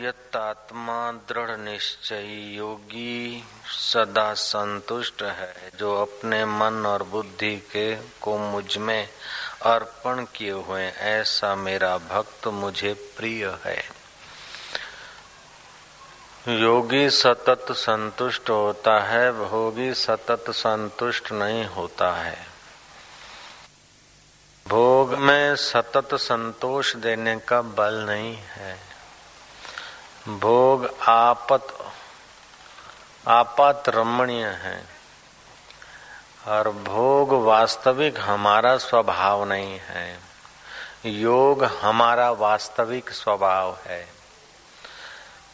यत्तात्मा दृढ़ निश्चय योगी सदा संतुष्ट है, जो अपने मन और बुद्धि के को मुझमें अर्पण किए हुए ऐसा मेरा भक्त मुझे प्रिय है। योगी सतत संतुष्ट होता है, भोगी सतत संतुष्ट नहीं होता है। भोग में सतत संतोष देने का बल नहीं है। भोग आपत आपात रमणीय है और भोग वास्तविक हमारा स्वभाव नहीं है। योग हमारा वास्तविक स्वभाव है।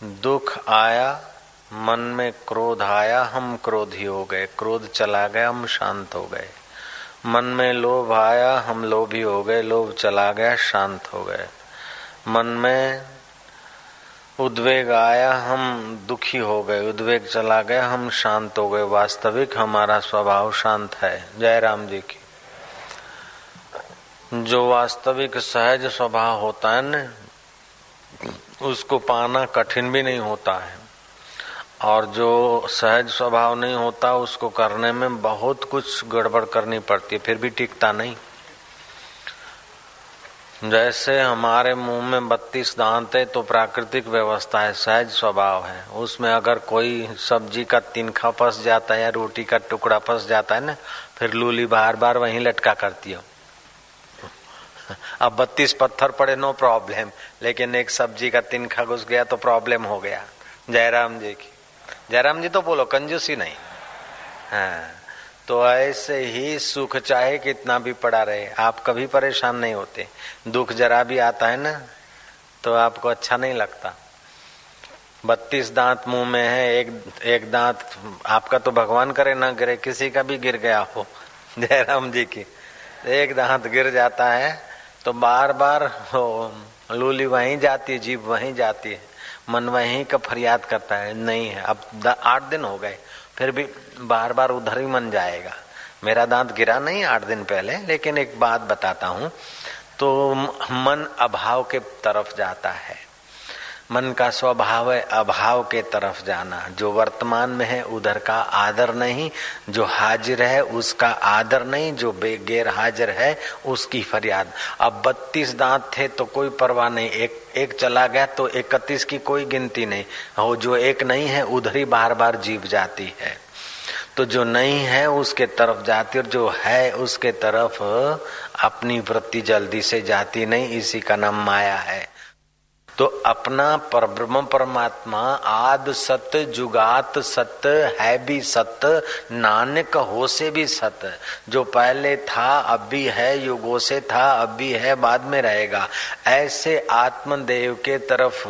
दुख आया, मन में क्रोध आया, हम क्रोधी हो गए। क्रोध चला गया, हम शांत हो गए। मन में लोभ आया, हम लोभी हो गए। लोभ चला गया, शांत हो गए। मन में उद्वेग आया, हम दुखी हो गए, उद्वेग चला गया, हम शांत हो गए। वास्तविक हमारा स्वभाव शांत है। जय राम जी की। जो वास्तविक सहज स्वभाव होता है न, उसको पाना कठिन भी नहीं होता है। और जो सहज स्वभाव नहीं होता, उसको करने में बहुत कुछ गड़बड़ करनी पड़ती है, फिर भी टिकता नहीं। जैसे हमारे मुँह में बत्तीस दांत है तो प्राकृतिक व्यवस्था है, सहज स्वभाव है। उसमें अगर कोई सब्ज़ी का तिनखा फंस जाता है या रोटी का टुकड़ा फंस जाता है ना, फिर लूली बार बार वहीं लटका करती हो। अब बत्तीस पत्थर पड़े नो प्रॉब्लम लेकिन एक सब्ज़ी का तिनखा घुस गया तो प्रॉब्लम हो गया। जयराम जी की। जयराम जी तो बोलो, कंजूसी नहीं। हाँ। तो ऐसे ही सुख चाहे कितना भी पड़ा रहे, आप कभी परेशान नहीं होते। दुख जरा भी आता है ना तो आपको अच्छा नहीं लगता। बत्तीस दांत मुँह में है, एक एक दांत आपका तो भगवान करे ना गिरे, किसी का भी गिर गया हो, जयराम जी की। एक दांत गिर जाता है तो बार बार लूली वहीं जाती है जीव वहीं जाती है, मन वहीं का फरियाद करता है, नहीं है, अब आठ दिन हो गए। फिर भी बार बार उधर ही मन जाएगा। मेरा दांत गिरा नहीं आठ दिन पहले, लेकिन एक बात बताता हूँ। तो मन अभाव के तरफ़ जाता है। मन का स्वभाव है, अभाव के तरफ़ जाना। जो वर्तमान में है, उधर का आदर नहीं। जो हाजिर है, उसका आदर नहीं। जो बेगैर हाजिर है, उसकी फरियाद। अब बत्तीस दांत थे तो कोई परवाह नहीं। एक एक चला गया तो इकतीस की कोई गिनती नहीं। हो, जो एक नहीं है, उधर ही बार बार जीव जाती है। तो जो नहीं है, उसके तरफ़ जाती और जो है, उसके तरफ़ अपनी वृत्ति जल्दी से जाती नहीं। इसी का नाम माया है। तो अपना पर ब्रह्म परमात्मा, आद सत्य जुगात सत्य है भी सत्य नानक हो से भी सत्य जो पहले था, अब भी है, युगो से था, अब भी है, बाद में रहेगा। ऐसे आत्मदेव के तरफ़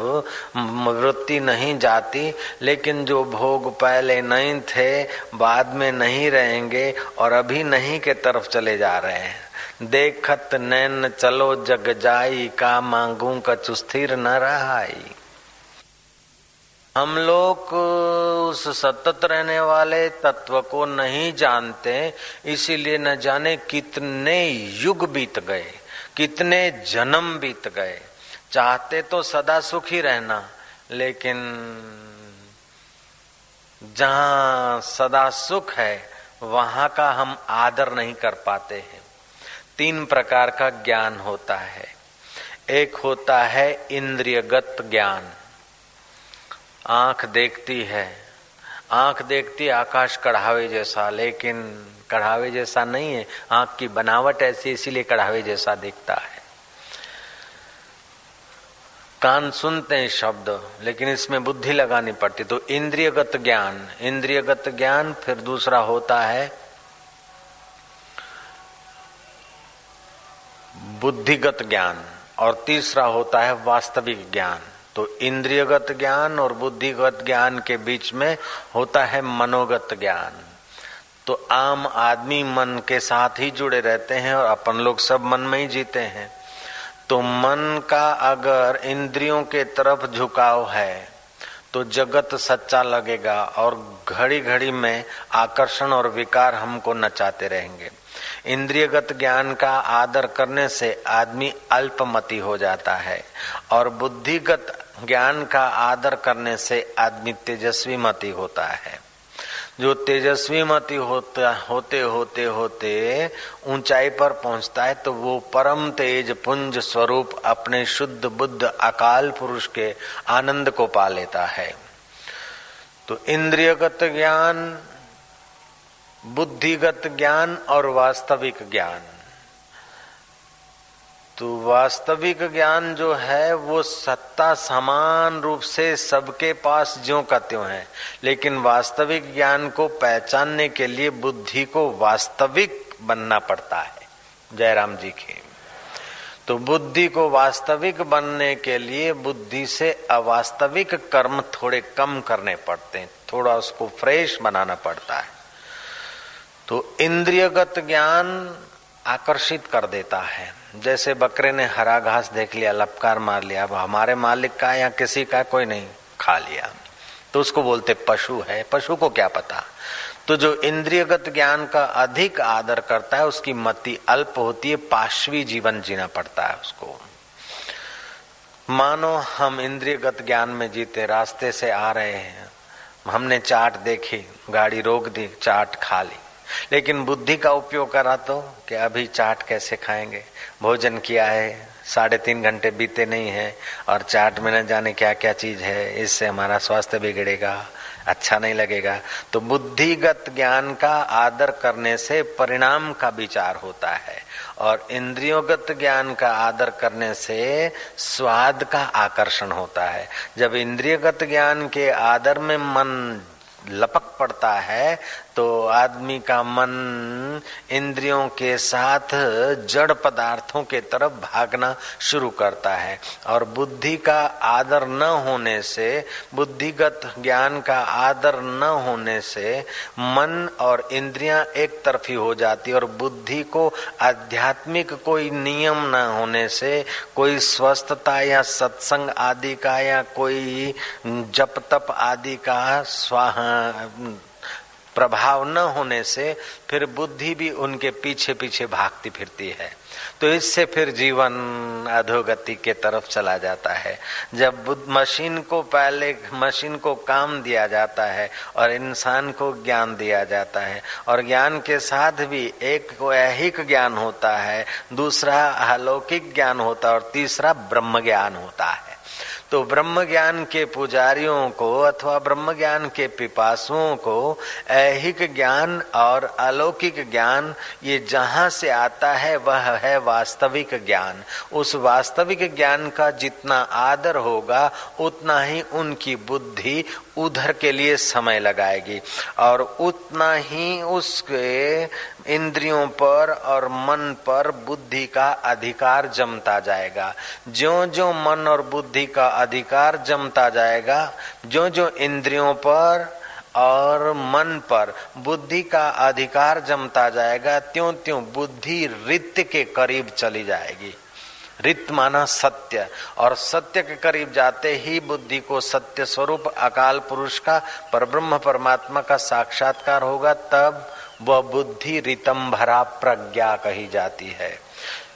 वृत्ति नहीं जाती, लेकिन जो भोग पहले नहीं थे, बाद में नहीं रहेंगे और अभी नहीं के तरफ़ चले जा रहे हैं। देखत नैन चलो जग जाई, का मांगू कछु स्थिर न रहाई। हम लोग उस सतत रहने वाले तत्व को नहीं जानते, इसीलिए न जाने कितने युग बीत गए, कितने जन्म बीत गए। चाहते तो सदा सुखी रहना, लेकिन जहाँ सदा सुख है, वहाँ का हम आदर नहीं कर पाते हैं। तीन प्रकार का ज्ञान होता है। एक होता है इंद्रियगत ज्ञान। आँख देखती है। आँख देखती आकाश कढ़ावे जैसा, लेकिन कढ़ावे जैसा नहीं है। आँख की बनावट ऐसी, इसीलिए कढ़ावे जैसा दिखता है। कान सुनते हैं शब्द, लेकिन इसमें बुद्धि लगानी पड़ती। तो इंद्रियगत ज्ञान। इंद्रियगत ज्ञान फिर दूसरा होता है बुद्धिगत ज्ञान, और तीसरा होता है वास्तविक ज्ञान। तो इंद्रियगत ज्ञान और बुद्धिगत ज्ञान के बीच में होता है मनोगत ज्ञान। तो आम आदमी मन के साथ ही जुड़े रहते हैं और अपन लोग सब मन में ही जीते हैं। तो मन का अगर इंद्रियों के तरफ़ झुकाव है तो जगत सच्चा लगेगा और घड़ी घड़ी में आकर्षण और विकार हमको नचाते रहेंगे। इंद्रियगत ज्ञान का आदर करने से आदमी अल्पमति हो जाता है और बुद्धिगत ज्ञान का आदर करने से आदमी तेजस्वी मति होता है। जो तेजस्वी मति होता, होते होते होते ऊंचाई पर पहुँचता है तो वो परम तेज पुंज स्वरूप अपने शुद्ध बुद्ध अकाल पुरुष के आनंद को पा लेता है। तो इंद्रियगत ज्ञान बुद्धिगत ज्ञान और वास्तविक ज्ञान। तो वास्तविक ज्ञान जो है, वो सत्ता समान रूप से सबके पास ज्यो का त्यों है। लेकिन वास्तविक ज्ञान को पहचानने के लिए बुद्धि को वास्तविक बनना पड़ता है। जयराम जी के। तो बुद्धि को वास्तविक बनने के लिए बुद्धि से अवास्तविक कर्म थोड़े कम करने पड़ते हैं। थोड़ा उसको फ्रेश बनाना पड़ता है। तो इंद्रियगत ज्ञान आकर्षित कर देता है। जैसे बकरे ने हरा घास देख लिया, लपकार मार लिया, अब हमारे मालिक का या किसी का कोई नहीं, खा लिया। तो उसको बोलते पशु है। पशु को क्या पता? तो जो इंद्रियगत ज्ञान का अधिक आदर करता है, उसकी मति अल्प होती है पाशवी जीवन जीना पड़ता है उसको। मानो हम इंद्रियगत ज्ञान में जीते, रास्ते से आ रहे हैं। हमने चाट देखी, गाड़ी रोक दी, चाट खा ली। लेकिन बुद्धि का उपयोग करा तो कि अभी चाट कैसे खाएँगे? भोजन किया है, साढ़े तीन घंटे बीते नहीं है, और चाट में न जाने क्या क्या चीज़ है, इससे हमारा स्वास्थ्य बिगड़ेगा अच्छा नहीं लगेगा। तो बुद्धिगत ज्ञान का आदर करने से परिणाम का विचार होता है, और इंद्रियोगत ज्ञान का आदर करने से स्वाद का आकर्षण होता है। जब इंद्रियगत ज्ञान के आदर में मन लपक पड़ता है तो आदमी का मन इंद्रियों के साथ जड़ पदार्थों के तरफ़ भागना शुरू करता है। और बुद्धि का आदर न होने से, बुद्धिगत ज्ञान का आदर न होने से मन और इंद्रियाँ एक तरफी हो जाती और बुद्धि को आध्यात्मिक कोई नियम न होने से, कोई स्वस्थता या सत्संग आदि का या कोई जप तप आदि का स्वाहा प्रभाव न होने से फिर बुद्धि भी उनके पीछे पीछे भागती फिरती है। तो इससे फिर जीवन अधोगति के तरफ़ चला जाता है। जब मशीन को पहले, मशीन को काम दिया जाता है और इंसान को ज्ञान दिया जाता है और ज्ञान के साथ भी एक ऐहिक ज्ञान होता है, दूसरा अलौकिक ज्ञान होता है और तीसरा ब्रह्म ज्ञान होता है। तो ब्रह्म ज्ञान के पुजारियों को अथवा ब्रह्म ज्ञान के पिपासुओं को ऐहिक ज्ञान और अलौकिक ज्ञान, ये जहाँ से आता है, वह है वास्तविक ज्ञान। उस वास्तविक ज्ञान का जितना आदर होगा, उतना ही उनकी बुद्धि उधर के लिए समय लगाएगी। और उतना ही उसके इंद्रियों पर और मन पर बुद्धि का अधिकार जमता जाएगा। जो जो मन और बुद्धि का अधिकार जमता जाएगा जो जो इंद्रियों पर और मन पर बुद्धि का अधिकार जमता जाएगा त्यों त्यों बुद्धि रित्य के करीब चली जाएगी। रित माना सत्य। और सत्य के करीब जाते ही बुद्धि को सत्य स्वरूप, अकाल पुरुष का, परब्रह्म परमात्मा का साक्षात्कार होगा, तब वह बुद्धि रितम भरा प्रज्ञा कही जाती है।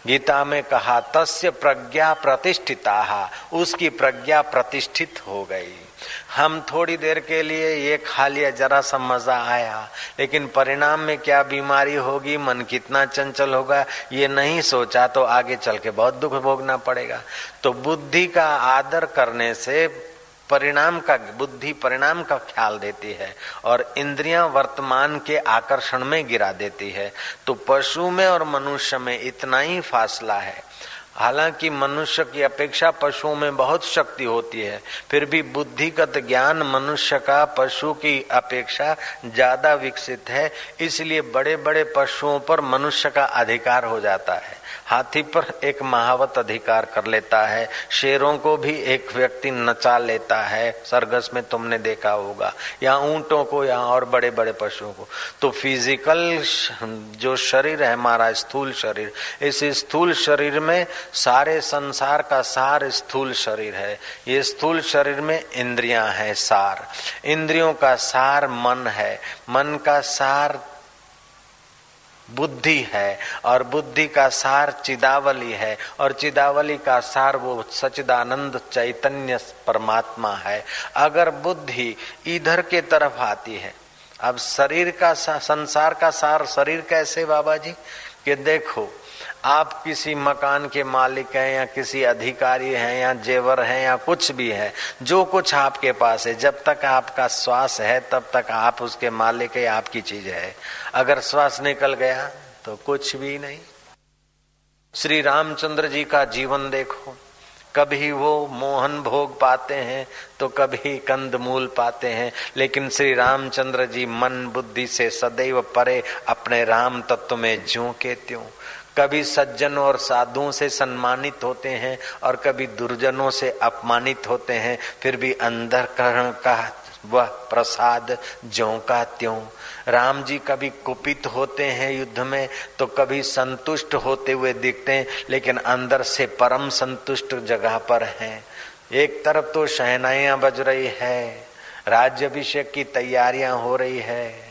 गीता में कहा, तस्य प्रज्ञा प्रतिष्ठिता, उसकी प्रज्ञा प्रतिष्ठित हो गई। हम थोड़ी देर के लिए ये खा लिया, जरा सा मज़ा आया। लेकिन परिणाम में क्या बीमारी होगी, मन कितना चंचल होगा, ये नहीं सोचा तो आगे चल के बहुत दुख भोगना पड़ेगा। तो बुद्धि का आदर करने से परिणाम का, बुद्धि परिणाम का ख्याल देती है और इंद्रियाँ वर्तमान के आकर्षण में गिरा देती है। तो पशु में और मनुष्य में इतना ही फासला है। हालाँकि मनुष्य की अपेक्षा पशुओं में बहुत शक्ति होती है, फिर भी बुद्धिगत ज्ञान मनुष्य का पशु की अपेक्षा ज़्यादा विकसित है, इसलिए बड़े बड़े पशुओं पर मनुष्य का अधिकार हो जाता है। हाथी पर एक महावत अधिकार कर लेता है, शेरों को भी एक व्यक्ति नचा लेता है। सरगस में तुमने देखा होगा, या ऊंटों को, या और बड़े बड़े पशुओं को। तो फ़िज़िकल जो शरीर है हमारा, स्थूल शरीर, इस स्थूल शरीर में सारे संसार का सार स्थूल शरीर है। ये स्थूल शरीर में इंद्रियाँ हैं, सार। इंद्रियों का सार मन है। मन का सार बुद्धि है और बुद्धि का सार चिदावली है और चिदावली का सार वो सचिदानंद चैतन्य परमात्मा है। अगर बुद्धि इधर के तरफ़ आती है, अब शरीर का संसार का सार, शरीर कैसे बाबा जी? के देखो आप किसी मकान के मालिक हैं या किसी अधिकारी हैं या जेवर हैं या कुछ भी है, जो कुछ आपके पास है, जब तक आपका श्वास है, तब तक आप उसके मालिक है, आपकी चीज़ है। अगर श्वास निकल गया तो कुछ भी नहीं। श्री रामचंद्र जी का जीवन देखो। कभी वो मोहन भोग पाते हैं तो कभी कंद मूल पाते हैं, लेकिन श्री रामचंद्र जी मन बुद्धि से सदैव परे अपने राम तत्व में ज्यो के त्यों। कभी सज्जन और साधुओं से सम्मानित होते हैं और कभी दुर्जनों से अपमानित होते हैं, फिर भी अंदर करण का वह प्रसाद ज्यो का त्यों। राम जी कभी कुपित होते हैं युद्ध में तो कभी संतुष्ट होते हुए दिखते हैं, लेकिन अंदर से परम संतुष्ट जगह पर हैं। एक तरफ़ तो शहनाइया बज रही है, राज्यभिषेक की तैयारियाँ हो रही है।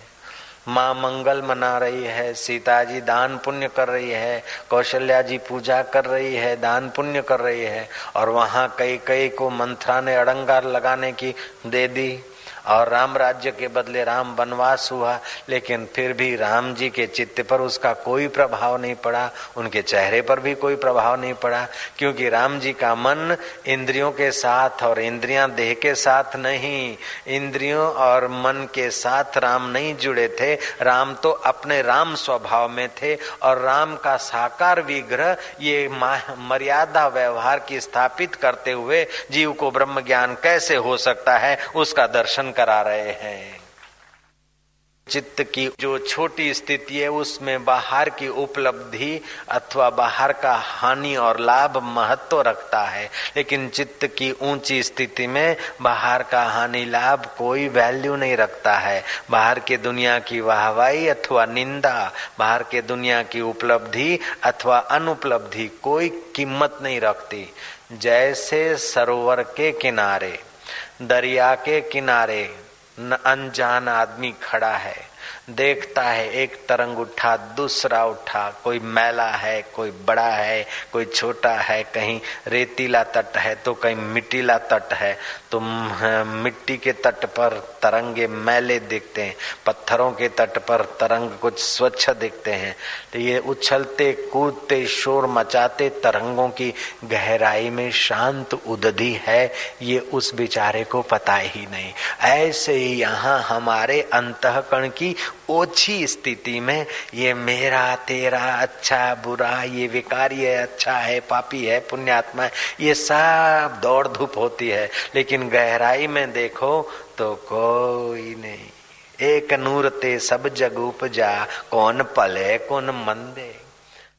माँ मंगल मना रही है सीता जी दान पुण्य कर रही है कौशल्या जी पूजा कर रही है, दान पुण्य कर रही है, और वहाँ कई कई को मंत्रा ने अड़ंगार लगाने की दे दी। और राम राज्य के बदले राम वनवास हुआ, लेकिन फिर भी राम जी के चित्त पर उसका कोई प्रभाव नहीं पड़ा, उनके चेहरे पर भी कोई प्रभाव नहीं पड़ा, क्योंकि राम जी का मन इंद्रियों के साथ और इंद्रियाँ देह के साथ नहीं, इंद्रियों और मन के साथ राम नहीं जुड़े थे, राम तो अपने राम स्वभाव में थे, और राम का साकार विग्रह, ये मर्यादा व्यवहार की स्थापित करते हुए जीव को ब्रह्म ज्ञान कैसे हो सकता है, उसका दर्शन करा रहे हैं। चित्त की जो छोटी स्थिति है, उसमें बाहर की उपलब्धि अथवा बाहर का हानि और लाभ महत्व रखता है। लेकिन चित्त की ऊँची स्थिति में बाहर का हानि लाभ कोई वैल्यू नहीं रखता है। बाहर के दुनिया की वाहवाही अथवा निंदा, बाहर के दुनिया की उपलब्धि अथवा अनुपलब्धि कोई कीमत नहीं रखती। जैसे सरोवर के किनारे। दरिया के किनारे अनजान आदमी खड़ा है। देखता है, एक तरंग उठा, दूसरा उठा, कोई मैला है, कोई बड़ा है, कोई छोटा है, कहीं रेतीला तट है तो कहीं मिट्टीला तट है तो मिट्टी के तट पर तरंगे मैले दिखते हैं, पत्थरों के तट पर तरंग कुछ स्वच्छ दिखते हैं तो ये उछलते, कूदते, शोर मचाते तरंगों की गहराई में शांत उदधि है, ये उस बेचारे को पता ही नहीं। ऐसे ही यहाँ हमारे अंतकरण की ओछी स्थिति में ये मेरा, तेरा अच्छा बुरा, ये विकारी है अच्छा है, पापी है, पुण्यात्मा है, ये सब दौड़ धूप होती है। लेकिन गहराई में देखो तो कोई नहीं। एक नूर ते सब जग उपजा, कौन पले, कौन मंदे।